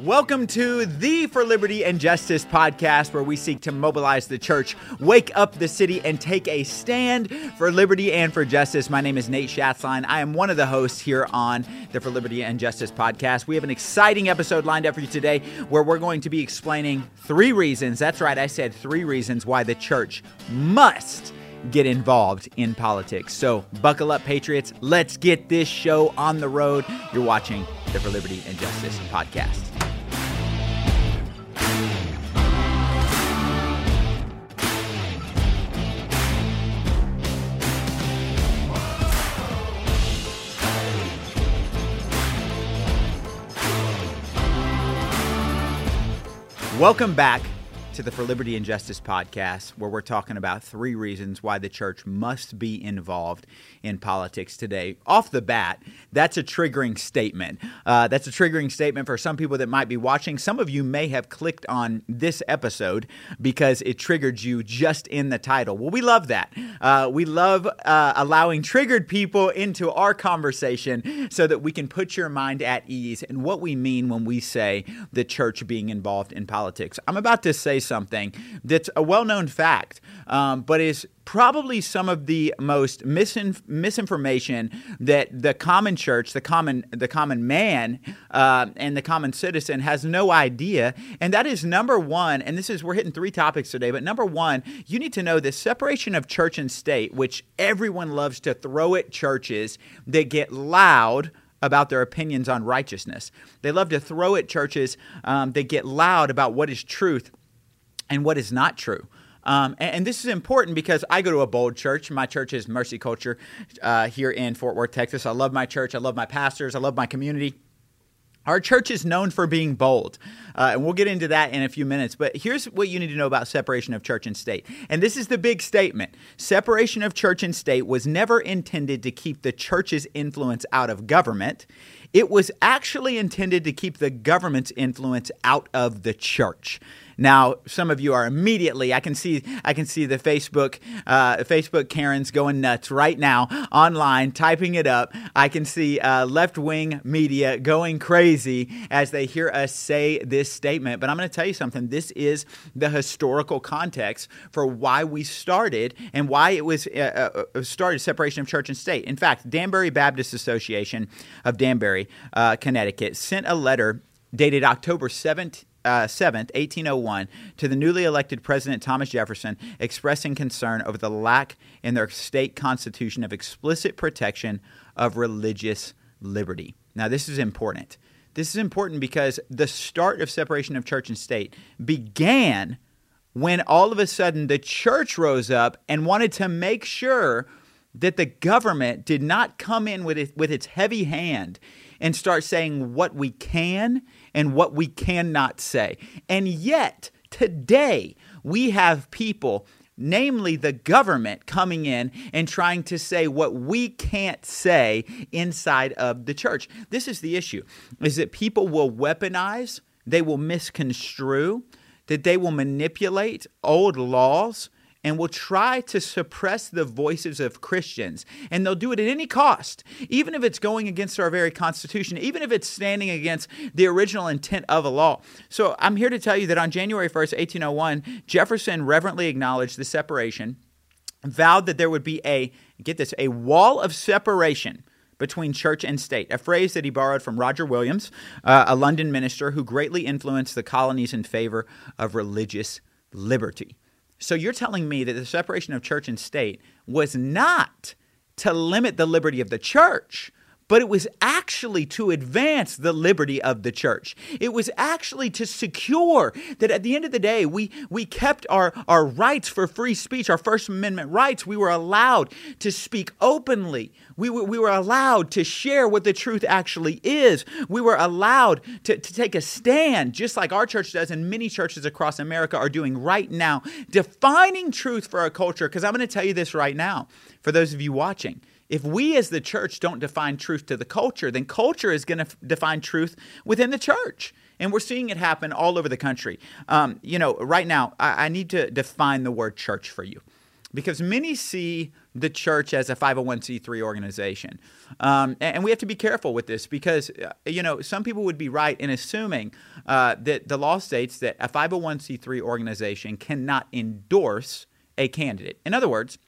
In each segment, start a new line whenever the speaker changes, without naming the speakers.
Welcome to the For Liberty and Justice podcast, where we seek to mobilize the church, wake up the city, and take a stand for liberty and for justice. My name is Nate Schatzline. I am one of the hosts here on the For Liberty and Justice podcast. We have an exciting episode lined up for you today where we're going to be explaining three reasons. That's right, I said three reasons why the church must get involved in politics. So, buckle up, Patriots. Let's get this show on the road. You're watching the For Liberty and Justice podcast. Welcome back to the For Liberty and Justice podcast, where we're talking about three reasons why the church must be involved in politics today. Off the bat, that's a triggering statement. Uh, that's a triggering statement for some people that might be watching. Some of you may have clicked on this episode because it triggered you just in the title. Well, we love that. Uh, we love uh, allowing triggered people into our conversation so that we can put your mind at ease and what we mean when we say the church being involved in politics. I'm about to say something that's a well known fact, um, but is probably some of the most misin- misinformation that the common church, the common the common man, uh, and the common citizen has no idea. And that is number one. And this is we're hitting three topics today. But number one, you need to know the separation of church and state, which everyone loves to throw at churches that get loud about their opinions on righteousness. They love to throw at churches um, that get loud about what is truth and what is not true. Um, and, and, this is important because I go to a bold church. My church is Mercy Culture uh, here in Fort Worth, Texas. I love my church. I love my pastors. I love my community. Our church is known for being bold, uh, and we'll get into that in a few minutes. But here's what you need to know about separation of church and state. And this is the big statement separation of church and state was never intended to keep the church's influence out of government, it was actually intended to keep the government's influence out of the church. Now, some of you are immediately. I can see. I can see the Facebook uh, Facebook Karens going nuts right now online, typing it up. I can see uh, left wing media going crazy as they hear us say this statement. But I'm going to tell you something. This is the historical context for why we started and why it was uh, uh, uh started separation of church and state. In fact, Danbury Baptist Association of Danbury, uh, Connecticut, sent a letter dated October 7th uh, 7th, 1801, to the newly elected President Thomas Jefferson, expressing concern over the lack in their state constitution of explicit protection of religious liberty. Now, this is important. This is important because the start of separation of church and state began when all of a sudden the church rose up and wanted to make sure that the government did not come in with, it, with its heavy hand and start saying what we can and what we cannot say. And yet, today, we have people namely the government coming in and trying to say what we can't say inside of the church. This is the issue is that people will weaponize, they will misconstrue, that they will manipulate old laws and will try to suppress the voices of Christians. And they'll do it at any cost, even if it's going against our very Constitution, even if it's standing against the original intent of a law. So I'm here to tell you that on January 1st, 1801, Jefferson reverently acknowledged the separation, vowed that there would be a, get this, a wall of separation between church and state, a phrase that he borrowed from Roger Williams, uh, a London minister who greatly influenced the colonies in favor of religious liberty. So you're telling me that the separation of church and state was not to limit the liberty of the church, but it was actually to advance the liberty of the church. It was actually to secure that at the end of the day, we, we kept our, our rights for free speech, our First Amendment rights. We were allowed to speak openly. We were, we were allowed to share what the truth actually is. We were allowed to, to take a stand, just like our church does, and many churches across America are doing right now, defining truth for our culture. Because I'm going to tell you this right now, for those of you watching if we as the church don't define truth to the culture, then culture is going to f- define truth within the church. And we're seeing it happen all over the country. Um, you know, right now, I-, I need to define the word church for you because many see the church as a 501c3 organization. Um, and, we have to be careful with this because, uh, you know, some people would be right in assuming uh, that the law states that a 501c3 organization cannot endorse a candidate. In other words,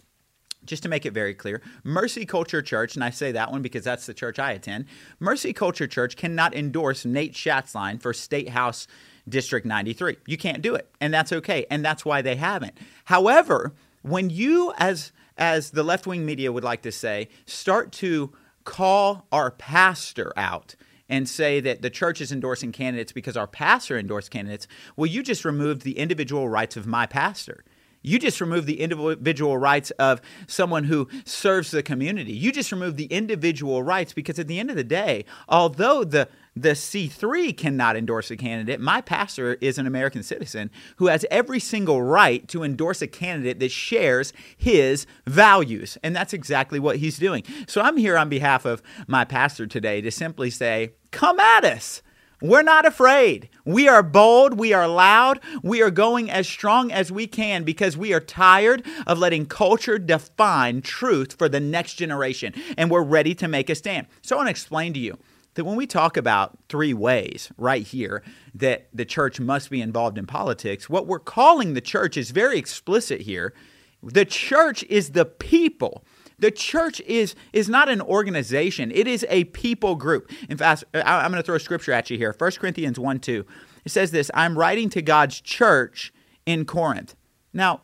just to make it very clear, Mercy Culture Church, and I say that one because that's the church I attend, Mercy Culture Church cannot endorse Nate Schatzline for State House District 93. You can't do it, and that's okay, and that's why they haven't. However, when you, as as the left wing media would like to say, start to call our pastor out and say that the church is endorsing candidates because our pastor endorsed candidates, well, you just removed the individual rights of my pastor. You just remove the individual rights of someone who serves the community. You just remove the individual rights because at the end of the day, although the the C3 cannot endorse a candidate. My pastor is an American citizen who has every single right to endorse a candidate that shares his values. And that's exactly what he's doing. So I'm here on behalf of my pastor today to simply say, come at us. We're not afraid. We are bold. We are loud. We are going as strong as we can because we are tired of letting culture define truth for the next generation. And we're ready to make a stand. So I want to explain to you that when we talk about three ways right here that the church must be involved in politics, what we're calling the church is very explicit here. The church is the people the church is is not an organization; it is a people group. In fact, I'm going to throw a scripture at you here. 1 Corinthians one two. It says this: "I'm writing to God's church in Corinth." Now,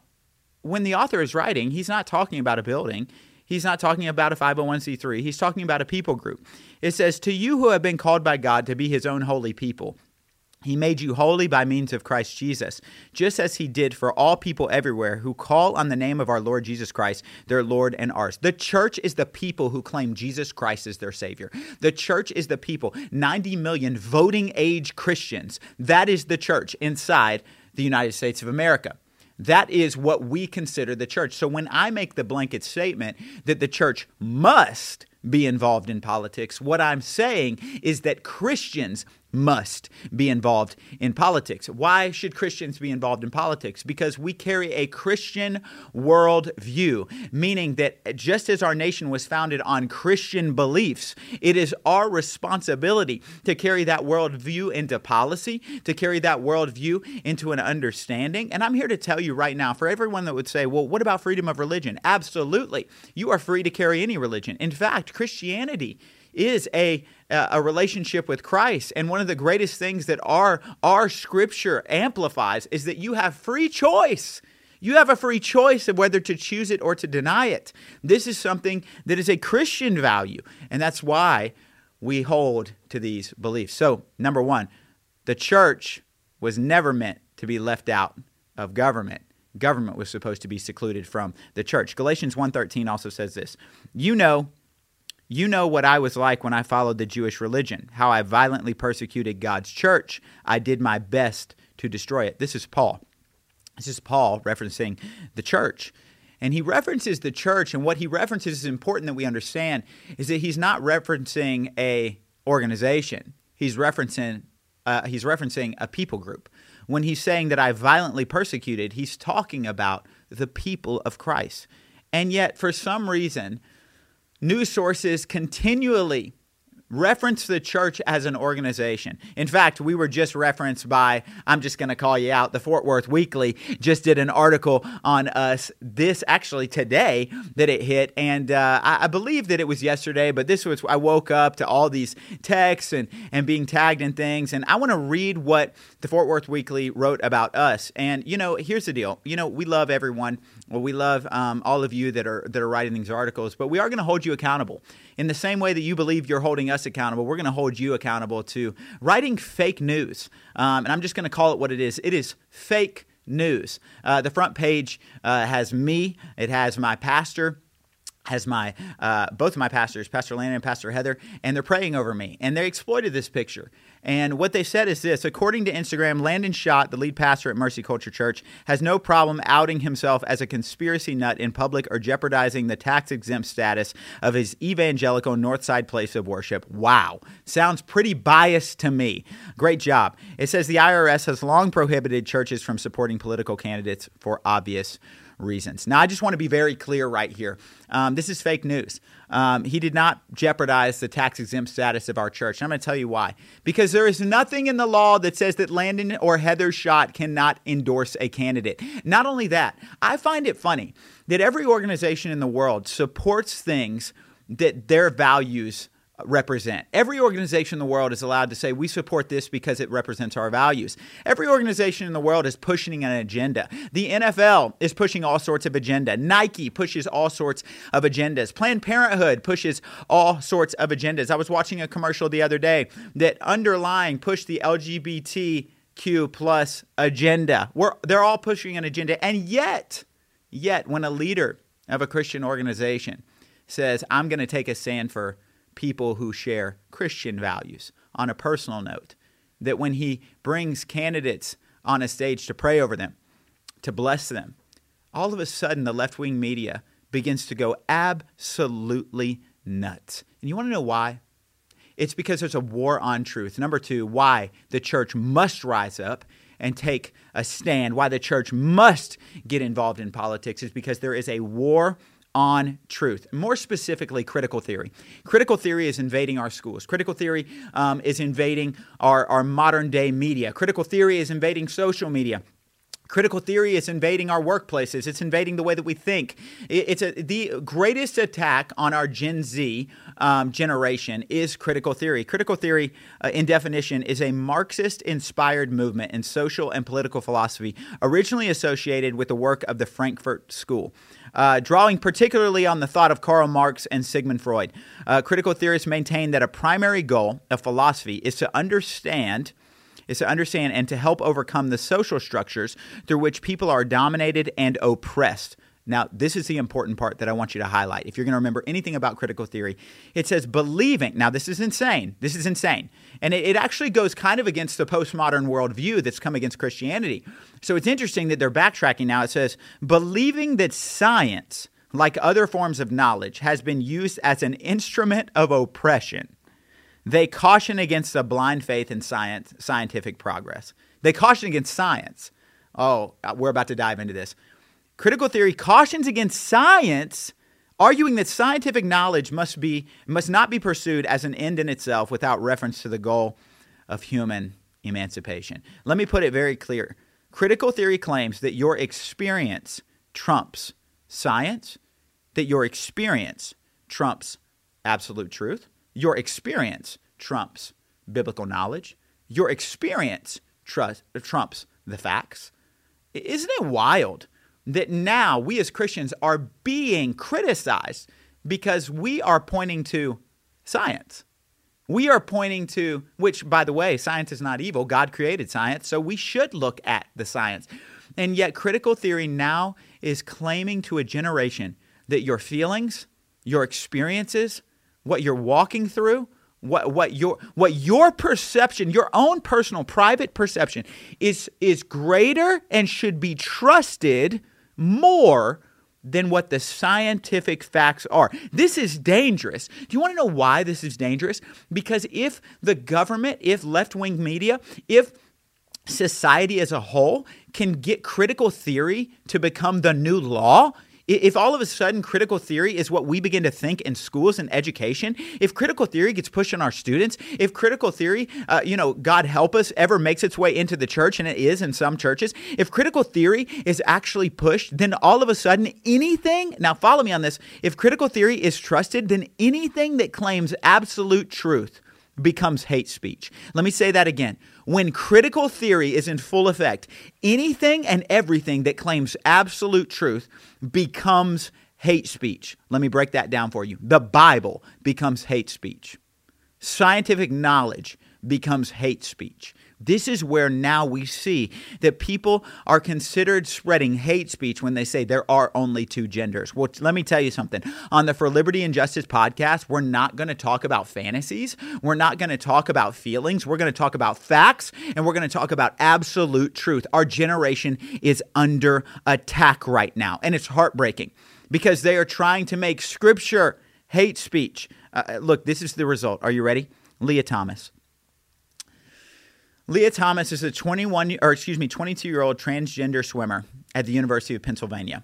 when the author is writing, he's not talking about a building. He's not talking about a 501c3. He's talking about a people group. It says, To you who have been called by God to be his own holy people, he made you holy by means of Christ Jesus, just as he did for all people everywhere who call on the name of our Lord Jesus Christ, their Lord and ours. The church is the people who claim Jesus Christ as their Savior. The church is the people, 90 million voting age Christians. That is the church inside the United States of America. That is what we consider the church. So when I make the blanket statement that the church must be involved in politics, what I'm saying is that Christians must be involved in politics. Why should Christians be involved in politics? Because we carry a Christian worldview, meaning that just as our nation was founded on Christian beliefs, it is our responsibility to carry that worldview into policy, to carry that worldview into an understanding. And I'm here to tell you right now, for everyone that would say, well, what about freedom of religion? Absolutely. You are free to carry any religion. In fact, Christianity is a a relationship with Christ. And one of the greatest things that our our scripture amplifies is that you have free choice. You have a free choice of whether to choose it or to deny it. This is something that is a Christian value, and that's why we hold to these beliefs. So, number 1, the church was never meant to be left out of government government was supposed to be secluded from the church. Galatians 1:13 also says this. You know you know what I was like when I followed the Jewish religion, how I violently persecuted God's church. I did my best to destroy it. This is Paul. This is Paul referencing the church. And he references the church, and what he references is important that we understand is that he's not referencing a organization. He's referencing uh, he's referencing a people group. When he's saying that I violently persecuted, he's talking about the people of Christ. And yet, for some reason, news sources continually reference the church as an organization. In fact, we were just referenced by, I'm just going to call you out, the Fort Worth Weekly just did an article on us this actually today that it hit. And uh, I, I, believe that it was yesterday, but this was, I woke up to all these texts and, and being tagged and things. And I want to read what the Fort Worth Weekly wrote about us. And, you know, here's the deal. You know, we love everyone. Well, we love um, all of you that are that are writing these articles, but we are going to hold you accountable in the same way that you believe you're holding us accountable, we're going to hold you accountable to writing fake news. Um, and I'm just going to call it what it is it is fake news. Uh, the front page uh, has me, it has my pastor has my uh, both of my pastors, Pastor Landon and Pastor Heather, and they're praying over me. And they exploited this picture. And what they said is this according to Instagram, Landon Schott, the lead pastor at Mercy Culture Church, has no problem outing himself as a conspiracy nut in public or jeopardizing the tax exempt status of his evangelical Northside place of worship. Wow. Sounds pretty biased to me. Great job. It says the IRS has long prohibited churches from supporting political candidates for obvious reasons. Now, I just want to be very clear right here. Um, this is fake news. Um, he did not jeopardize the tax exempt status of our church. I'm going to tell you why. Because there is nothing in the law that says that Landon or Heather Schott cannot endorse a candidate. Not only that, I find it funny that every organization in the world supports things that their values represent. Every organization in the world is allowed to say, we support this because it represents our values. Every organization in the world is pushing an agenda. The NFL is pushing all sorts of agenda. Nike pushes all sorts of agendas. Planned Parenthood pushes all sorts of agendas. I was watching a commercial the other day that underlying pushed the LGBTQ plus agenda. We're, they're all pushing an agenda. And yet, yet, when a leader of a Christian organization says, I'm going to take a stand for people who share Christian values on a personal note. That when he brings candidates on a stage to pray over them, to bless them, all of a sudden the left wing media begins to go absolutely nuts. And you want to know why? It's because there's a war on truth. Number two, why the church must rise up and take a stand, why the church must get involved in politics is because there is a war on truth. More specifically, critical theory. Critical theory is invading our schools. Critical theory um, is invading our, our modern day media. Critical theory is invading social media. Critical theory is invading our workplaces. It's invading the way that we think. It's a, the greatest attack on our Gen Z um, generation is critical theory. Critical theory, uh, in definition, is a Marxist inspired movement in social and political philosophy, originally associated with the work of the Frankfurt School. Uh, drawing particularly on the thought of Karl Marx and Sigmund Freud. Uh, critical theorists maintain that a primary goal of philosophy is to understand is to understand and to help overcome the social structures through which people are dominated and oppressed. Now, this is the important part that I want you to highlight. If you're going to remember anything about critical theory, it says believing. Now, this is insane. This is insane. And it, it, actually goes kind of against the postmodern worldview that's come against Christianity. So it's interesting that they're backtracking now. It says believing that science, like other forms of knowledge, has been used as an instrument of oppression they caution against a blind faith in science, scientific progress. They caution against science. Oh, uh, we're about to dive into this. Critical theory cautions against science, arguing that scientific knowledge must be must not be pursued as an end in itself without reference to the goal of human emancipation. Let me put it very clear. Critical theory claims that your experience trumps science, that your experience trumps absolute truth, your experience trumps biblical knowledge. Your experience trust, trumps the facts. Isn't it wild that now we as Christians are being criticized because we are pointing to science? We are pointing to, which, by the way, science is not evil. God created science, so we should look at the science. And yet, critical theory now is claiming to a generation that your feelings, your experiences, what you're walking through, what what your what your perception, your own personal private perception is is greater and should be trusted more than what the scientific facts are. This is dangerous. Do you want to know why this is dangerous? Because if the government, if left-wing media, if society as a whole can get critical theory to become the new law, if all of a sudden critical theory is what we begin to think in schools and education, if critical theory gets pushed on our students, if critical theory, uh, you know, God help us, ever makes its way into the church, and it is in some churches, if critical theory is actually pushed, then all of a sudden anything, now follow me on this, if critical theory is trusted, then anything that claims absolute truth becomes hate speech. Let me say that again. When critical theory is in full effect, anything and everything that claims absolute truth becomes hate speech. Let me break that down for you. The Bible becomes hate speech. Scientific knowledge becomes hate speech. This is where now we see that people are considered spreading hate speech when they say there are only two genders. Well, let me tell you something. On the For Liberty and Justice podcast, we're not going to talk about fantasies. We're not going to talk about feelings. We're going to talk about facts and we're going to talk about absolute truth. Our generation is under attack right now, and it's heartbreaking because they are trying to make scripture hate speech. Uh, uh look, this is the result. Are you ready? Lia Thomas. Lia Thomas is a 21 or excuse me 22 year old transgender swimmer at the University of Pennsylvania.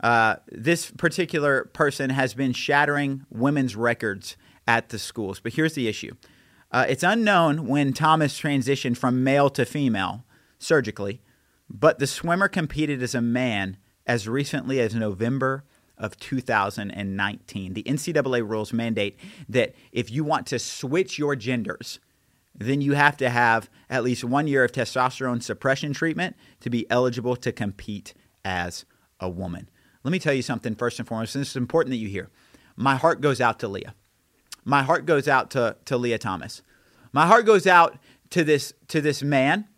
Uh, this particular person has been shattering women's records at the schools. But here's the issue uh, it's unknown when Thomas transitioned from male to female surgically, but the swimmer competed as a man as recently as November of 2019. The NCAA rules mandate that if you want to switch your genders, then you have to have at least one year of testosterone suppression treatment to be eligible to compete as a woman. Let me tell you something first and foremost, and this is important that you hear. My heart goes out to Lia. My heart goes out to, to Lia Thomas. My heart goes out to this to this man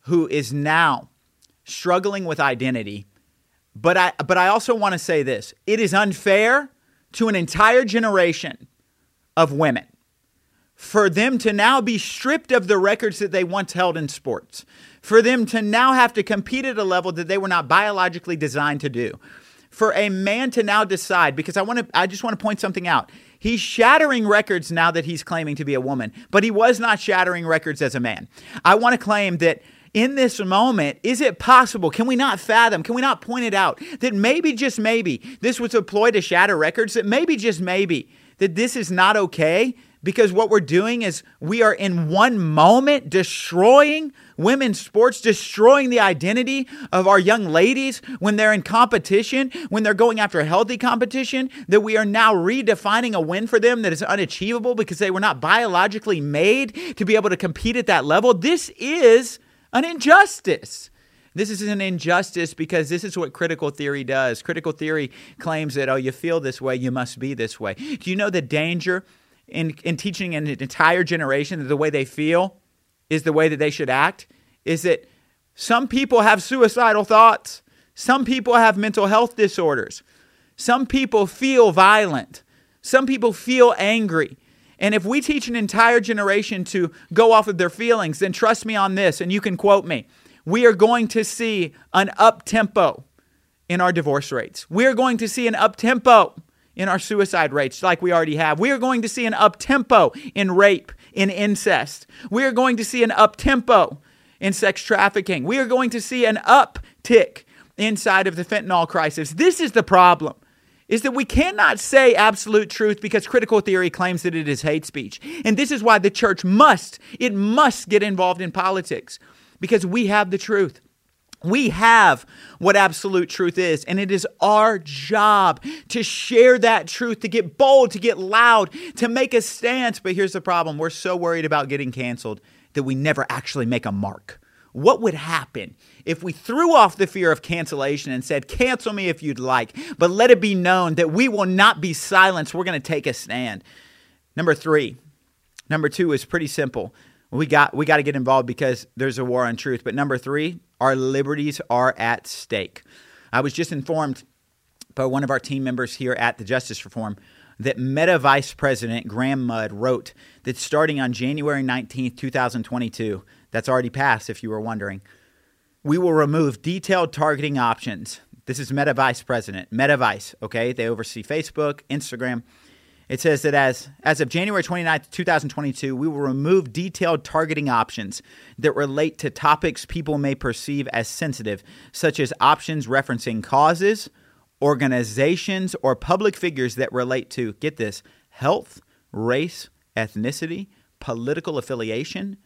who is now struggling with identity. But I but I also want to say this. It is unfair to an entire generation of women for them to now be stripped of the records that they once held in sports, for them to now have to compete at a level that they were not biologically designed to do, for a man to now decide, because I want to, I just want to point something out. He's shattering records now that he's claiming to be a woman, but he was not shattering records as a man. I want to claim that in this moment, is it possible? Can we not fathom? Can we not point it out that maybe, just maybe, this was a ploy to shatter records? That maybe, just maybe, that this is not okay? Because what we're doing is we are in one moment destroying women's sports, destroying the identity of our young ladies when they're in competition, when they're going after healthy competition, that we are now redefining a win for them that is unachievable because they were not biologically made to be able to compete at that level. This is an injustice. This is an injustice because this is what critical theory does. Critical theory claims that, oh, you feel this way, you must be this way. Do you know the danger in, in teaching an entire generation that the way they feel is the way that they should act is that some people have suicidal thoughts. Some people have mental health disorders. Some people feel violent. Some people feel angry. And if we teach an entire generation to go off of their feelings, then trust me on this, and you can quote me. We are going to see an up tempo in our divorce rates. We are going to see an up tempo in our suicide rates like we already have. We are going to see an up tempo in rape, in incest. We are going to see an up tempo in sex trafficking. We are going to see an uptick inside of the fentanyl crisis. This is the problem. Is that we cannot say absolute truth because critical theory claims that it is hate speech. And this is why the church must, it must get involved in politics because we have the truth. We have what absolute truth is, and it is our job to share that truth, to get bold, to get loud, to make a stance. But here's the problem we're so worried about getting canceled that we never actually make a mark. What would happen if we threw off the fear of cancellation and said, Cancel me if you'd like, but let it be known that we will not be silenced. We're going to take a stand. Number three. Number two is pretty simple. We got we got to get involved because there's a war on truth. But number three, our liberties are at stake. I was just informed by one of our team members here at the Justice Reform that Meta Vice President Graham Mudd wrote that starting on January 19th, 2022, that's already passed if you were wondering, we will remove detailed targeting options. This is Meta Vice President, Meta Vice, okay? They oversee Facebook, Instagram, it says that as, as of January 29th, 2022, we will remove detailed targeting options that relate to topics people may perceive as sensitive, such as options referencing causes, organizations, or public figures that relate to, get this, health, race, ethnicity, political affiliation,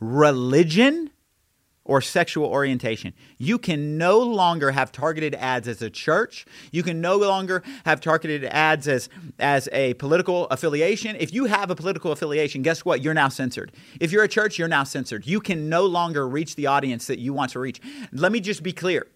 religion, or sexual orientation. You can no longer have targeted ads as a church. You can no longer have targeted ads as as a political affiliation. If you have a political affiliation, guess what? You're now censored. If you're a church, you're now censored. You can no longer reach the audience that you want to reach. Let me just be clear.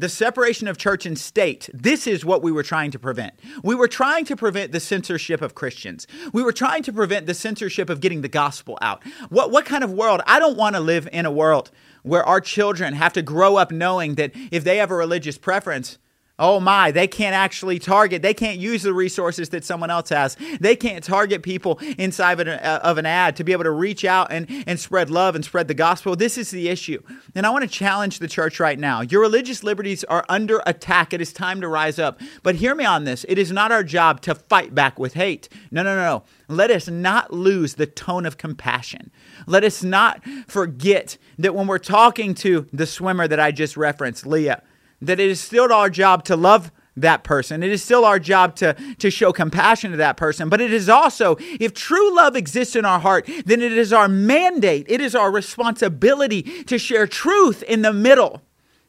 The separation of church and state, this is what we were trying to prevent. We were trying to prevent the censorship of Christians. We were trying to prevent the censorship of getting the gospel out. What, what kind of world? I don't want to live in a world where our children have to grow up knowing that if they have a religious preference, Oh my, they can't actually target. They can't use the resources that someone else has. They can't target people inside of an, uh, of an, ad to be able to reach out and, and spread love and spread the gospel. This is the issue. And I want to challenge the church right now. Your religious liberties are under attack. It is time to rise up. But hear me on this it is not our job to fight back with hate. No, no, no, no. Let us not lose the tone of compassion. Let us not forget that when we're talking to the swimmer that I just referenced, Lia, that it is still our job to love that person. It is still our job to, to show compassion to that person. But it is also, if true love exists in our heart, then it is our mandate, it is our responsibility to share truth in the middle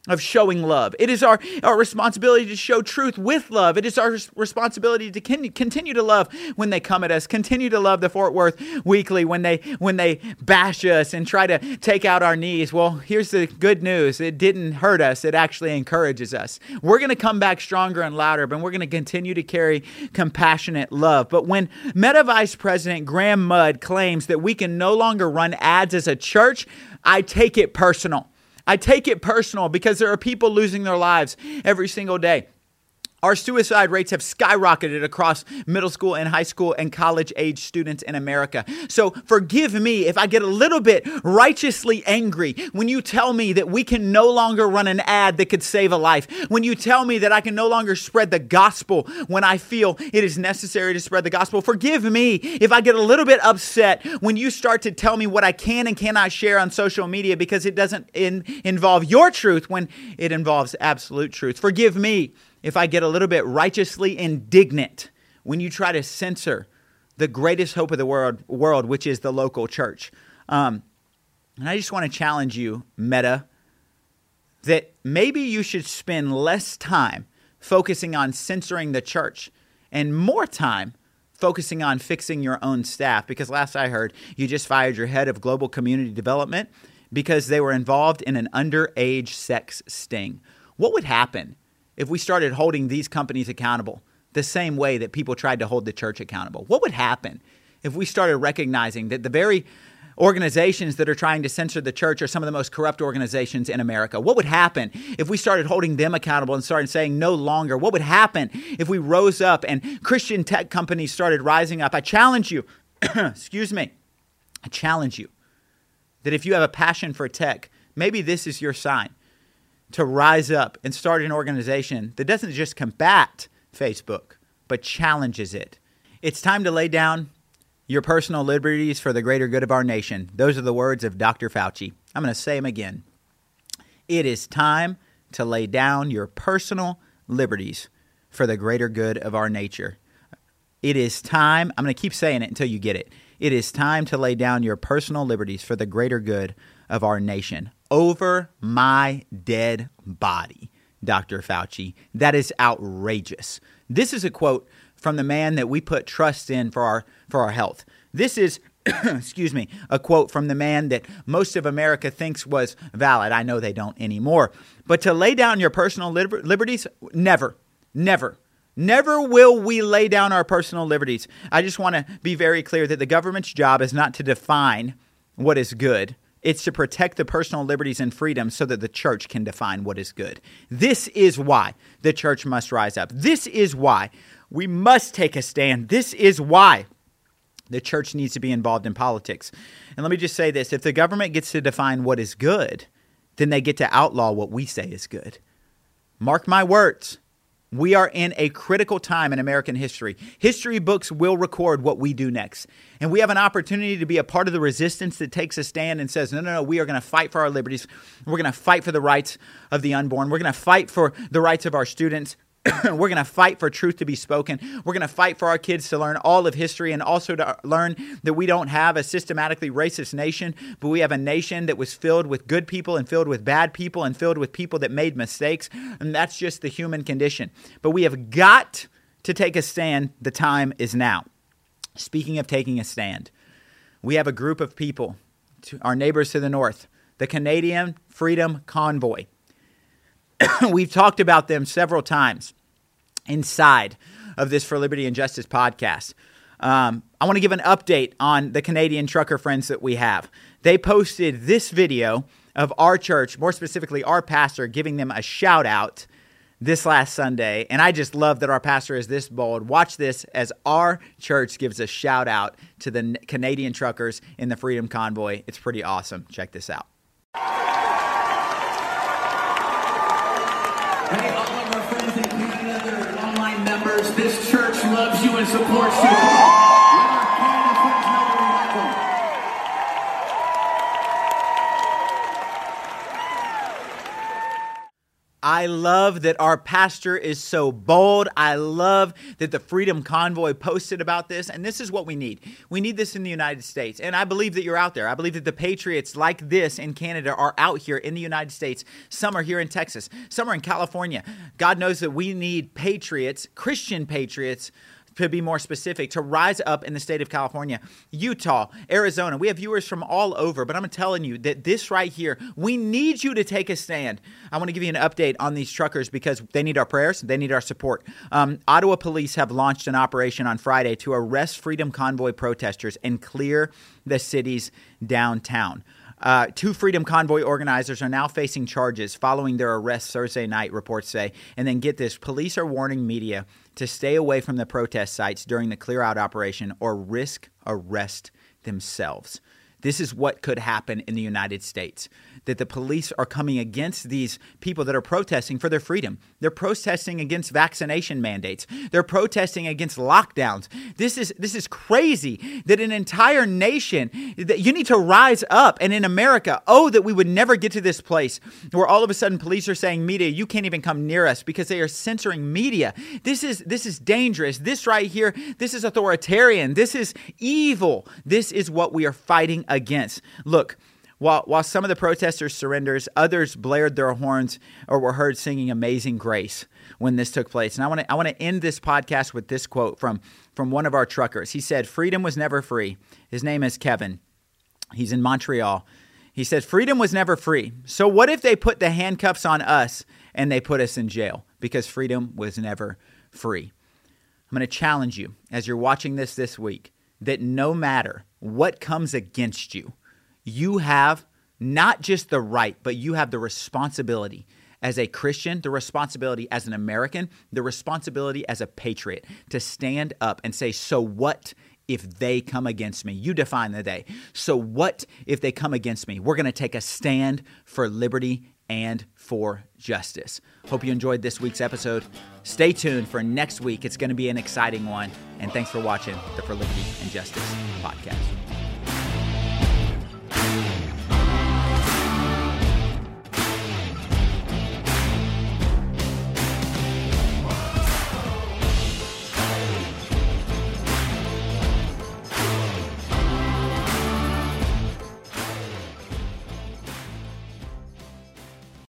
of showing love. It is our, our responsibility to show truth with love. It is our responsibility to continue to love when they come at us. Continue to love the Fort Worth Weekly when they when they bash us and try to take out our knees. Well, here's the good news. It didn't hurt us. It actually encourages us. We're going to come back stronger and louder, but we're going to continue to carry compassionate love. But when Meta Vice President Graham Mudd claims that we can no longer run ads as a church, I take it personal. I take it personal because there are people losing their lives every single day. Our suicide rates have skyrocketed across middle school and high school and college age students in America. So forgive me if I get a little bit righteously angry when you tell me that we can no longer run an ad that could save a life. When you tell me that I can no longer spread the gospel when I feel it is necessary to spread the gospel. Forgive me if I get a little bit upset when you start to tell me what I can and cannot share on social media because it doesn't in, involve your truth when it involves absolute truth. Forgive me if I get a little bit righteously indignant when you try to censor the greatest hope of the world, world which is the local church. Um, and I just want to challenge you, Meta, that maybe you should spend less time focusing on censoring the church and more time focusing on fixing your own staff. Because last I heard, you just fired your head of global community development because they were involved in an underage sex sting. What would happen if we started holding these companies accountable the same way that people tried to hold the church accountable? What would happen if we started recognizing that the very organizations that are trying to censor the church are some of the most corrupt organizations in America? What would happen if we started holding them accountable and started saying no longer? What would happen if we rose up and Christian tech companies started rising up? I challenge you, excuse me, I challenge you that if you have a passion for tech, maybe this is your sign to rise up and start an organization that doesn't just combat Facebook, but challenges it. It's time to lay down your personal liberties for the greater good of our nation. Those are the words of Dr. Fauci. I'm going to say them again. It is time to lay down your personal liberties for the greater good of our nature. It is time, I'm going to keep saying it until you get it. It is time to lay down your personal liberties for the greater good of our nation over my dead body, Dr. Fauci. That is outrageous. This is a quote from the man that we put trust in for our for our health. This is excuse me, a quote from the man that most of America thinks was valid. I know they don't anymore. But to lay down your personal liber- liberties, never, never. Never will we lay down our personal liberties. I just want to be very clear that the government's job is not to define what is good. It's to protect the personal liberties and freedoms so that the church can define what is good. This is why the church must rise up. This is why we must take a stand. This is why the church needs to be involved in politics. And let me just say this if the government gets to define what is good, then they get to outlaw what we say is good. Mark my words. We are in a critical time in American history. History books will record what we do next. And we have an opportunity to be a part of the resistance that takes a stand and says, no, no, no, we are going to fight for our liberties. We're going to fight for the rights of the unborn. We're going to fight for the rights of our students. we're going to fight for truth to be spoken. We're going to fight for our kids to learn all of history and also to uh, learn that we don't have a systematically racist nation, but we have a nation that was filled with good people and filled with bad people and filled with people that made mistakes. And that's just the human condition. But we have got to take a stand. The time is now. Speaking of taking a stand, we have a group of people, our neighbors to the north, the Canadian Freedom Convoy. We've talked about them several times inside of this For Liberty and Justice podcast. Um, I want to give an update on the Canadian trucker friends that we have. They posted this video of our church, more specifically our pastor, giving them a shout out this last Sunday. And I just love that our pastor is this bold. Watch this as our church gives a shout out to the Canadian truckers in the Freedom Convoy. It's pretty awesome. Check this out.
Hey, all of our friends in Canada that are online members, this church loves you and supports you.
I love that our pastor is so bold. I love that the Freedom Convoy posted about this. And this is what we need. We need this in the United States. And I believe that you're out there. I believe that the patriots like this in Canada are out here in the United States. Some are here in Texas, some are in California. God knows that we need patriots, Christian patriots to be more specific, to rise up in the state of California, Utah, Arizona. We have viewers from all over, but I'm telling you that this right here, we need you to take a stand. I want to give you an update on these truckers because they need our prayers, they need our support. Um, Ottawa police have launched an operation on Friday to arrest Freedom Convoy protesters and clear the city's downtown. Uh, two Freedom Convoy organizers are now facing charges following their arrest Thursday night, reports say. And then get this police are warning media to stay away from the protest sites during the clear out operation or risk arrest themselves. This is what could happen in the United States that the police are coming against these people that are protesting for their freedom. They're protesting against vaccination mandates. They're protesting against lockdowns. This is this is crazy that an entire nation that you need to rise up and in America, oh that we would never get to this place where all of a sudden police are saying media you can't even come near us because they are censoring media. This is this is dangerous. This right here, this is authoritarian. This is evil. This is what we are fighting against. Look, while, while some of the protesters surrendered, others blared their horns or were heard singing Amazing Grace when this took place. And I want to I want to end this podcast with this quote from from one of our truckers. He said, "Freedom was never free." His name is Kevin. He's in Montreal. He said, "Freedom was never free. So what if they put the handcuffs on us and they put us in jail because freedom was never free?" I'm going to challenge you as you're watching this this week that no matter what comes against you, you have not just the right, but you have the responsibility as a Christian, the responsibility as an American, the responsibility as a patriot to stand up and say, So what if they come against me? You define the day. So what if they come against me? We're going to take a stand for liberty and for justice. Hope you enjoyed this week's episode. Stay tuned for next week. It's going to be an exciting one. And thanks for watching the For Liberty and Justice podcast.